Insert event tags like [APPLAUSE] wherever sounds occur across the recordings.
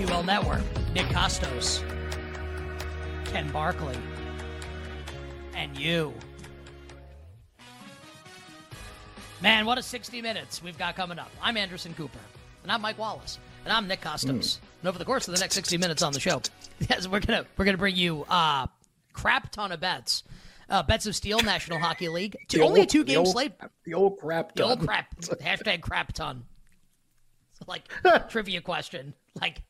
BetQL network. Nick Kostos, Ken Barkley, and you. Man, what a 60 minutes we've got coming up. I'm Anderson Cooper, and I'm Mike Wallace, and I'm Nick Kostos. And over the course of the next 60 minutes on the show, [LAUGHS] yes, we're gonna we're gonna bring you uh crap ton of bets. Uh, bets of steel, National Hockey League. Two, only a two game slate. The old crap. The old crap. [LAUGHS] Hashtag crap ton. Like [LAUGHS] trivia question. Like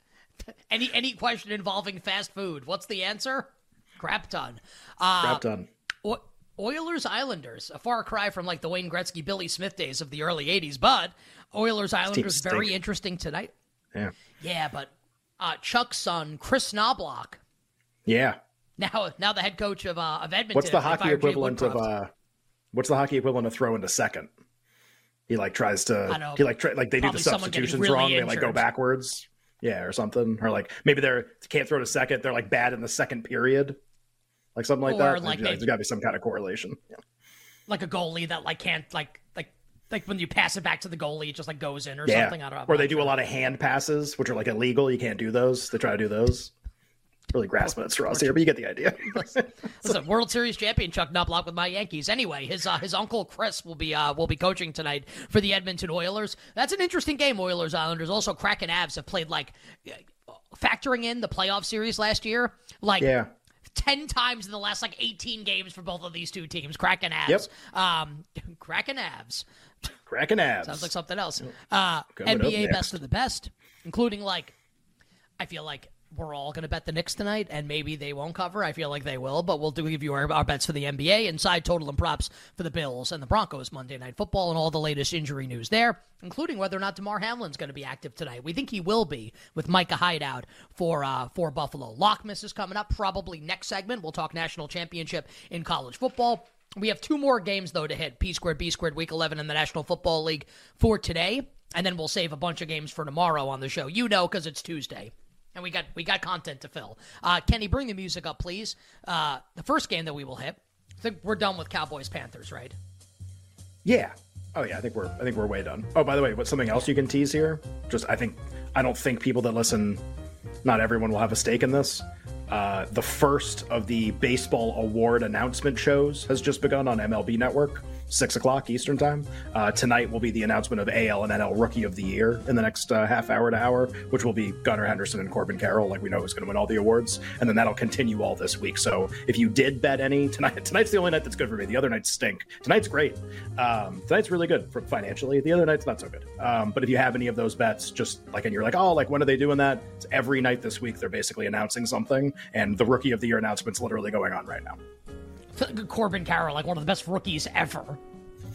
any any question involving fast food. What's the answer? Crap ton. Uh, Crap ton. O- Oilers Islanders, a far cry from like the Wayne Gretzky, Billy Smith days of the early '80s, but Oilers Islanders very interesting tonight. Yeah. Yeah, but uh, Chuck's son, Kris Knoblauch, Yeah. now now the head coach of uh, of Edmonton. What's the hockey equivalent of uh what's the hockey equivalent of throw into second? He like tries to I know. he like try, like they do the Probably someone getting substitutions really wrong, they like go backwards. Yeah, or something. Or like maybe they're can't throw to second, they're like bad in the second period. Like something like Or, that. like, There's- there's gotta be some kind of correlation. Yeah. like a goalie that like can't like like like when you pass it back to the goalie, it just like goes in or Yeah. something. I don't know. Or they do a lot of hand passes, which are like illegal. You can't do those. They try to do those. Really grasping at straws here, but you get the idea. [LAUGHS] Listen, World Series champion Chuck Knoblauch with my Yankees. Anyway, his uh, his uncle Chris will be uh, will be coaching tonight for the Edmonton Oilers. That's an interesting game. Oilers Islanders. Also, Kraken Avs have played like factoring in the playoff series last year. Like yeah. 10 times in the last like 18 games for both of these two teams. Kraken Avs. Yep. Um, [LAUGHS] Kraken Avs. Kraken abs. Sounds like something else. Uh, Coming NBA best of the best, including like, I feel like we're all going to bet the Knicks tonight, and maybe they won't cover. I feel like they will, but we'll do give you our, our bets for the NBA inside total and props for the Bills and the Broncos Monday Night Football and all the latest injury news there, including whether or not Damar Hamlin's going to be active tonight. We think he will be with Micah Hyde out for uh, for Buffalo. Lockmas is coming up probably next segment. We'll talk national championship in college football. We have two more games though to hit P squared B squared week 11 in the National Football League for today, and then we'll save a bunch of games for tomorrow on the show. You know, because it's Tuesday. And we got we got content to fill. Uh, Kenny, bring the music up, please. Uh, the first game that we will hit. I think we're done with Cowboys Panthers, right? Yeah. Oh yeah, I think we're I think we're way done. Oh, by the way, what's something else you can tease here? Just I think I don't think people that listen, not everyone will have a stake in this. Uh, the first of the baseball award announcement shows has just begun on MLB Network, six o'clock Eastern time. Uh, tonight will be the announcement of AL and NL Rookie of the Year in the next uh, half hour to hour, which will be Gunnar Henderson and Corbin Carroll, like we know who's going to win all the awards, and then that'll continue all this week. So if you did bet any tonight, [LAUGHS] tonight's the only night that's good for me. The other nights stink. Tonight's great. Um, tonight's really good for financially. The other night's not so good. Um, but if you have any of those bets, just like and you're like, oh, like when are they doing that? It's every night this week. They're basically announcing something, and the Rookie of the Year announcement's literally going on right now. Corbin Carroll, like one of the best rookies ever.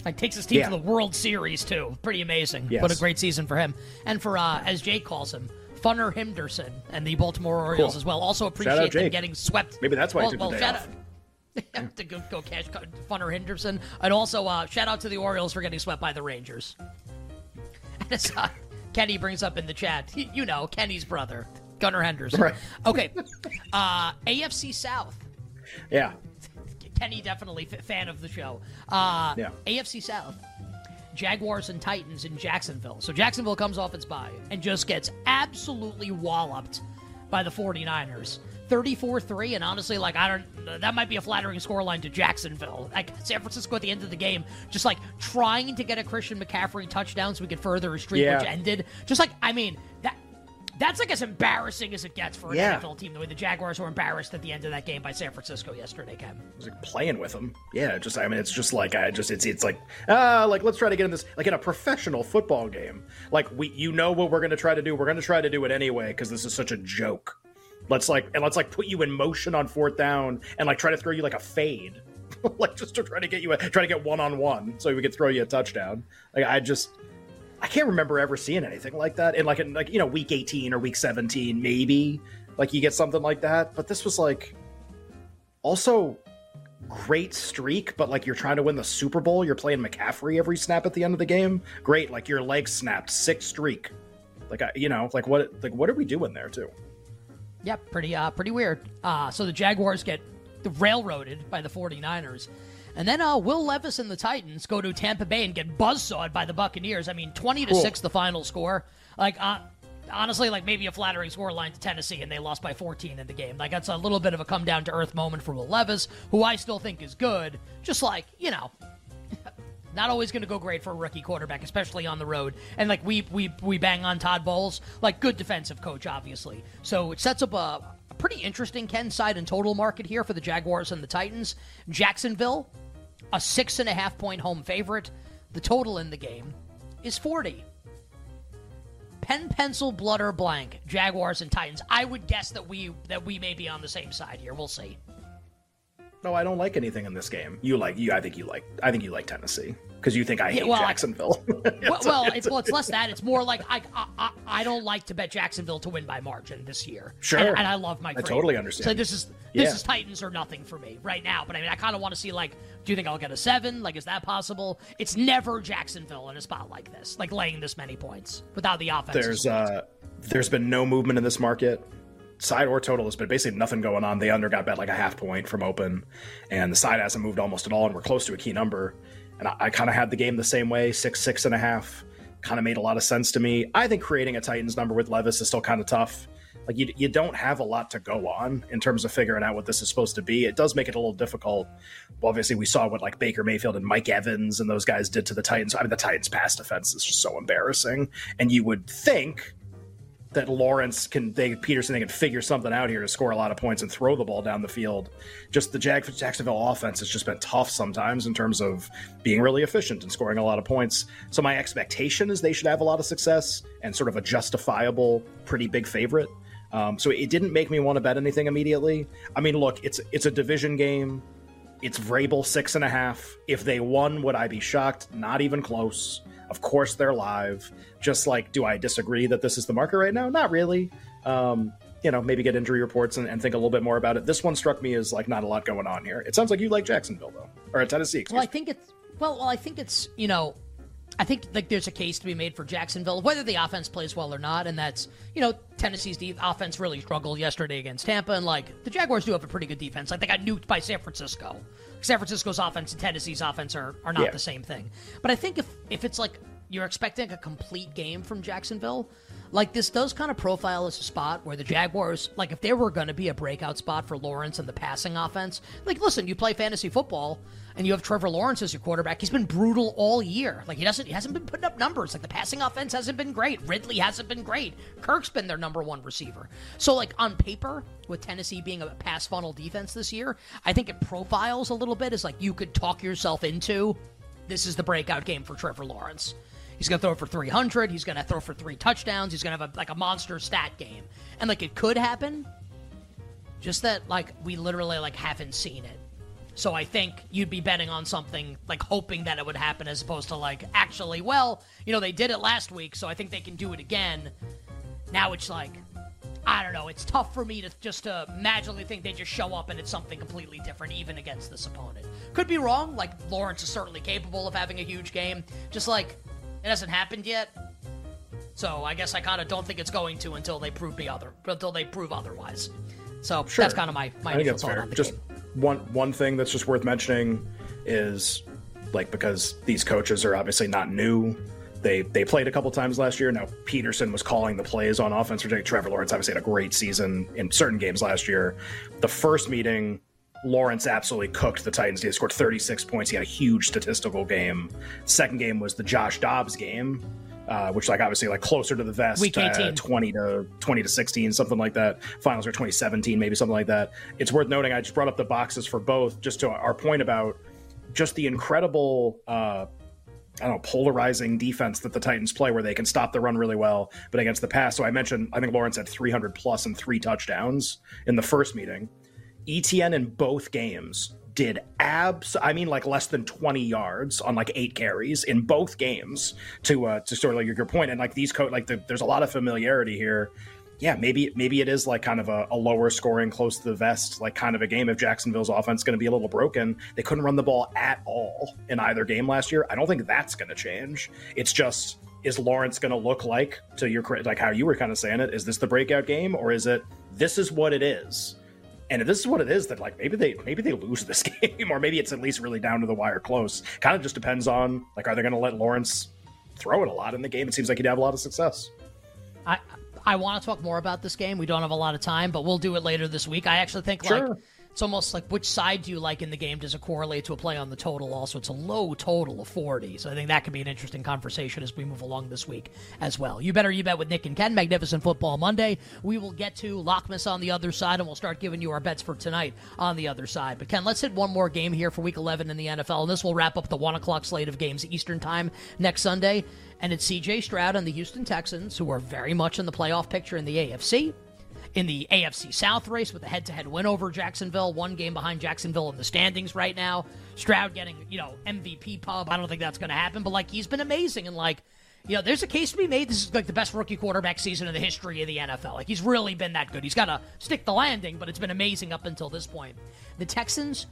Like takes his team Yeah. to the World Series too. Pretty amazing. Yes. What a great season for him. And for uh, as Jake calls him, Funner Henderson and the Baltimore Orioles Cool. as well. Also appreciate them getting swept. Maybe that's why well, took the well, day off. out [LAUGHS] to go, go cash Funner Henderson, and also uh, shout out to the Orioles for getting swept by the Rangers. [LAUGHS] And as, uh, Kenny brings up in the chat, [LAUGHS] you know Kenny's brother, Gunnar Henderson. Right. Okay, uh, AFC South. Yeah. Kenny definitely f- fan of the show. Uh, Yeah. AFC South. Jaguars and Titans in Jacksonville. So Jacksonville comes off its bye and just gets absolutely walloped by the 49ers. 34-3 and honestly like I don't that might be a flattering scoreline to Jacksonville. Like San Francisco at the end of the game just like trying to get a Christian McCaffrey touchdown so we could further a streak Yeah. which ended. Just like I mean that That's like as embarrassing as it gets for an Yeah. NFL team. The way the Jaguars were embarrassed at the end of that game by San Francisco yesterday, Ken. I was like playing with them. Yeah, just I mean, it's just like I just it's it's like ah, like let's try to get in this like in a professional football game. Like we, you know what we're gonna try to do. We're gonna try to do it anyway because this is such a joke. Let's like and let's like put you in motion on fourth down and like try to throw you like a fade, [LAUGHS] like just to try to get you a, try to get one on one so we could throw you a touchdown. Like I just. I can't remember ever seeing anything like that in like in like you know week 18 or week 17 maybe like you get something like that but this was like also great streak, but like you're trying to win the Super Bowl, you're playing McCaffrey every snap at the end of the game. Great, like your leg snapped, six streak. Like I, you know, like what, like what are we doing there too? Yep, pretty uh pretty weird. Uh so the Jaguars get railroaded by the 49ers. And then uh, Will Levis and the Titans go to Tampa Bay and get buzzsawed by the Buccaneers. I mean, 20 to Cool. 6 the final score. Like uh, honestly, like maybe a flattering score line to Tennessee and they lost by 14 in the game. Like that's a little bit of a come down to earth moment for Will Levis, who I still think is good. Just like, you know, [LAUGHS] not always going to go great for a rookie quarterback, especially on the road. And like we we we bang on Todd Bowles, like good defensive coach, obviously. So it sets up a, a pretty interesting Ken side and total market here for the Jaguars and the Titans. Jacksonville, a six and a half point home favorite. The total in the game is forty. Pen, pencil, blood, or blank. Jaguars and Titans. I would guess that we that we may be on the same side here. We'll see. No, I don't like anything in this game. You like you? I think you like. I think you like Tennessee because you think I hate well, I- Jacksonville. [LAUGHS] well, well, it's, well, it's less that. It's more like I, I, I, I don't like to bet Jacksonville to win by margin this year. Sure. and, and I love my. I totally understand. So this is this Yeah. is Titans or nothing for me right now. But I mean, I kind of want to see like, do you think I'll get a seven? Like, is that possible? It's never Jacksonville in a spot like this, like laying this many points without the offense. there's uh, there's been no movement in this market. Side or total has been basically nothing going on. The under got bet like a half point from open, and the side hasn't moved almost at all, and we're close to a key number. And I, I kind of had the game the same way, six, six and a half. Kind of made a lot of sense to me. I think creating a Titans number with Levis is still kind of tough. Like you, you don't have a lot to go on in terms of figuring out what this is supposed to be. It does make it a little difficult. Well, obviously, we saw what like Baker Mayfield and Mike Evans and those guys did to the Titans. I mean, the Titans' pass defense is just so embarrassing. And you would think that Lawrence can, they Pederson, they can figure something out here to score a lot of points and throw the ball down the field. Just the Jag- Jacksonville offense has just been tough sometimes in terms of being really efficient and scoring a lot of points. So my expectation is they should have a lot of success and sort of a justifiable, pretty big favorite. Um, so it didn't make me want to bet anything immediately. I mean, look, it's it's a division game. It's Vrabel six and a half. If they won, would I be shocked? Not even close. Of course, they're live. Just like, do I disagree that this is the market right now? Not really. Um, you know, maybe get injury reports and, and think a little bit more about it. This one struck me as like not a lot going on here. It sounds like you like Jacksonville though, or Tennessee. Well, I think it's well, well, I think it's you know, I think like there's a case to be made for Jacksonville, whether the offense plays well or not, and that's you know Tennessee's de- offense really struggled yesterday against Tampa, and like the Jaguars do have a pretty good defense. Like they got nuked by San Francisco. San Francisco's offense and Tennessee's offense are, are not Yeah. the same thing. But I think if if it's like you're expecting a complete game from Jacksonville, like this does kind of profile as a spot where the Jaguars, like if there were going to be a breakout spot for Lawrence and the passing offense, like listen, you play fantasy football and you have Trevor Lawrence as your quarterback. He's been brutal all year. Like he doesn't, he hasn't been putting up numbers. Like the passing offense hasn't been great. Ridley hasn't been great. Kirk's been their number one receiver. So like on paper, with Tennessee being a pass funnel defense this year, I think it profiles a little bit as like you could talk yourself into this is the breakout game for Trevor Lawrence. He's going to throw for 300. He's going to throw for three touchdowns. He's going to have a, like a monster stat game. And like it could happen. Just that like we literally like haven't seen it. So I think you'd be betting on something like hoping that it would happen as opposed to like actually, well, you know, they did it last week, so I think they can do it again. Now it's like I don't know. It's tough for me to just to magically think they just show up and it's something completely different, even against this opponent. Could be wrong. Like Lawrence is certainly capable of having a huge game. Just like it hasn't happened yet. So I guess I kind of don't think it's going to until they prove me other until they prove otherwise. So Sure. that's kind of my my I think that's fair. Just game. one one thing that's just worth mentioning is like because these coaches are obviously not new. They they played a couple times last year. Now Pederson was calling the plays on offense. For Trevor Lawrence obviously had a great season in certain games last year. The first meeting, Lawrence absolutely cooked the Titans. He scored 36 points. He had a huge statistical game. Second game was the Josh Dobbs game. uh, which like obviously like closer to the vest, Week uh, 20 to 20 to 16, something like that. Finals are 2017, maybe something like that. It's worth noting. I just brought up the boxes for both, just to our point about just the incredible. Uh, I don't know, polarizing defense that the Titans play where they can stop the run really well, but against the pass. So I mentioned, I think Lawrence had 300 plus and three touchdowns in the first meeting. Etienne in both games did abs I mean like less than 20 yards on like eight carries in both games to uh to sort of like your, point. And like these co like the, there's a lot of familiarity here. Yeah maybe maybe it is like kind of a, a lower scoring close to the vest like kind of a game. If Jacksonville's offense going to be a little broken they couldn't run the ball at all in either game last year. I don't think that's going to change. It's just is Lawrence going to look like to your like how you were kind of saying it is this the breakout game or is it this is what it is and if this is what it is, that like maybe they maybe they lose this [LAUGHS] game, or maybe it's at least really down to the wire close. Kind of just depends on like are they going to let Lawrence throw it a lot in the game? It seems like he'd have a lot of success. I I want to talk more about this game. We don't have a lot of time, but we'll do it later this week. I actually think Sure. like it's almost like which side do you like in the game? Does it correlate to a play on the total? Also, it's a low total of 40. So I think that could be an interesting conversation as we move along this week as well. You better you bet with Nick and Ken. Magnificent Football Monday. We will get to Lockmas on the other side, and we'll start giving you our bets for tonight on the other side. But Ken, let's hit one more game here for Week 11 in the NFL, and this will wrap up the one o'clock slate of games Eastern Time next Sunday. And it's C.J. Stroud and the Houston Texans, who are very much in the playoff picture in the AFC in the AFC South race with a head-to-head win over Jacksonville, one game behind Jacksonville in the standings right now. Stroud getting, you know, MVP pub. I don't think that's going to happen, but like he's been amazing and like you know, there's a case to be made. This is like the best rookie quarterback season in the history of the NFL. Like he's really been that good. He's got to stick the landing, but it's been amazing up until this point. The Texans,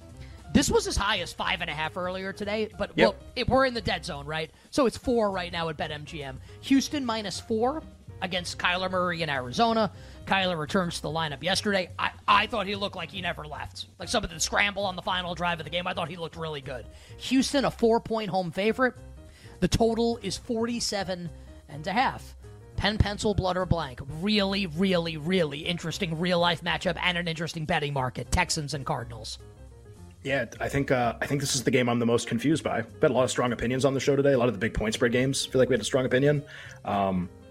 this was as high as five and a half earlier today, but Yep. well, it, we're in the dead zone, right? So it's four right now at BetMGM. Houston minus four against Kyler Murray in Arizona. Kyler returns to the lineup yesterday. I, I thought he looked like he never left. Like some of the scramble on the final drive of the game, I thought he looked really good. Houston, a four point home favorite. The total is 47 and a half. Pen, pencil, blood, or blank. Really, really, really interesting real life matchup and an interesting betting market. Texans and Cardinals. Yeah, I think uh, I think this is the game I'm the most confused by. We had a lot of strong opinions on the show today. A lot of the big point spread games feel like we had a strong opinion. Um, I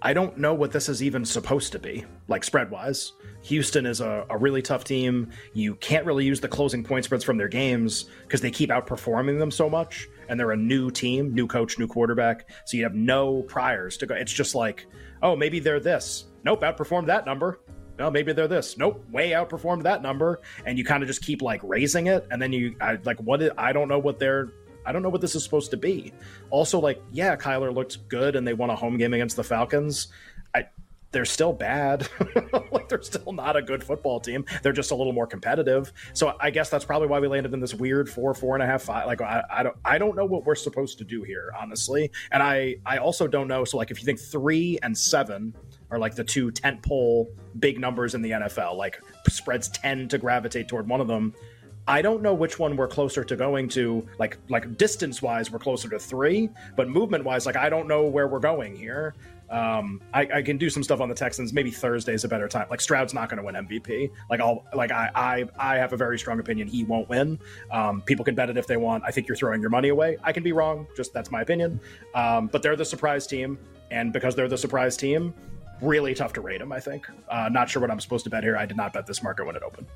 I don't know what this is even supposed to be, like spread wise. Houston is a, a really tough team. You can't really use the closing point spreads from their games because they keep outperforming them so much. And they're a new team, new coach, new quarterback. So you have no priors to go. It's just like, oh, maybe they're this. Nope, outperformed that number. No, maybe they're this. Nope, way outperformed that number. And you kind of just keep like raising it. And then you, I, like, what? i- I don't know what they're I don't know what this is supposed to be. Also, like, yeah, Kyler looked good and they won a home game against the Falcons. I, they're still bad. [LAUGHS] like, they're still not a good football team. They're just a little more competitive. So I guess that's probably why we landed in this weird four, four and a half, five. Like, I, I don't, I don't know what we're supposed to do here, honestly. And I, I also don't know. So, like, if you think three and seven are like the two tent pole big numbers in the NFL, like spreads tend to gravitate toward one of them. I don't know which one we're closer to going to. Like like distance wise, we're closer to three, but movement wise, like I don't know where we're going here. Um, I, I can do some stuff on the Texans. Maybe Thursday's a better time. Like Stroud's not going to win MVP. Like I'll like I, I I have a very strong opinion he won't win. Um, people can bet it if they want. I think you're throwing your money away. I can be wrong. Just that's my opinion. Um, but they're the surprise team, and because they're the surprise team, really tough to rate them. I think. Uh, not sure what I'm supposed to bet here. I did not bet this market when it opened.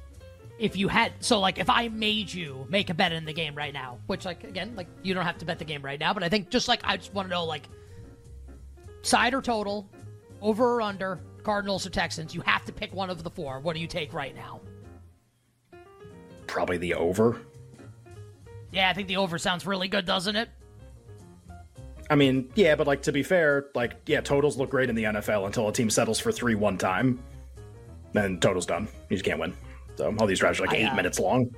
If you had so like if I made you make a bet in the game right now, which like again like you don't have to bet the game right now, but I think just like I just want to know like side or total, over or under, Cardinals or Texans, you have to pick one of the four. What do you take right now? Probably the over. Yeah, I think the over sounds really good, doesn't it? I mean, yeah, but like to be fair, like yeah, totals look great in the NFL until a team settles for three one time, then totals done. You just can't win. So all these drives are like eight minutes long.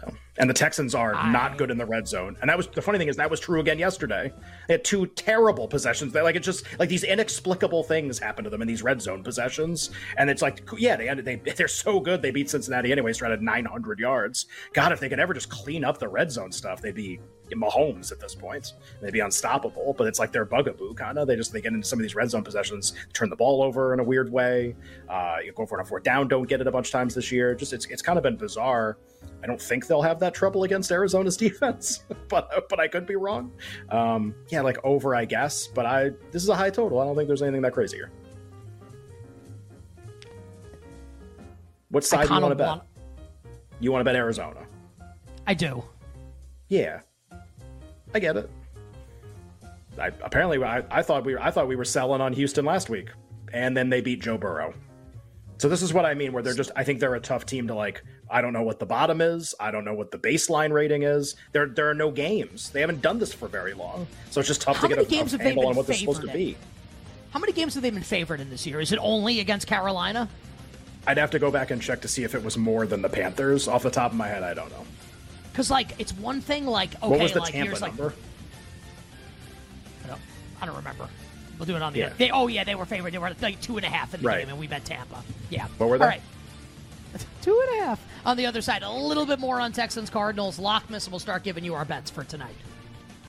So- And the Texans are I- not good in the red zone. And that was the funny thing is that was true again yesterday. They had two terrible possessions. They like it's just like these inexplicable things happen to them in these red zone possessions. And it's like, yeah, they they [LAUGHS] they're so good they beat Cincinnati anyway, started 900 yards. God, if they could ever just clean up the red zone stuff, they'd be Mahomes at this point. They'd be unstoppable, but it's like their bugaboo kind of. They just they get into some of these red zone possessions, turn the ball over in a weird way. Uh, you go for it on fourth down, don't get it a bunch of times this year. Just it's it's kind of been bizarre. I don't think they'll have that trouble against Arizona's [LAUGHS] defense, but but I could be wrong. Um, yeah, like over, I guess. But I this is a high total. I don't think there's anything that crazy here. What side do you want to bet? Want... You want to bet Arizona? I do. Yeah, I get it. I, apparently, I, I thought we were, I thought we were selling on Houston last week, and then they beat Joe Burrow. So this is what I mean, where they're just. I think they're a tough team to like. I don't know what the bottom is. I don't know what the baseline rating is. There, there are no games. They haven't done this for very long, so it's just tough How to get a, games a handle on what they're supposed in? to be. How many games have they been favored in this year? Is it only against Carolina? I'd have to go back and check to see if it was more than the Panthers. Off the top of my head, I don't know. Because like it's one thing, like okay, what was the like Tampa here's number? like I don't, I don't remember. We'll do it on the. Yeah. They, oh yeah, they were favored. They were like two and a half in the Right. game, and we bet Tampa. Yeah. What were they? All right. [LAUGHS] Two and a half. On the other side, a little bit more on Texans Cardinals. Lockmas, and we'll start giving you our bets for tonight.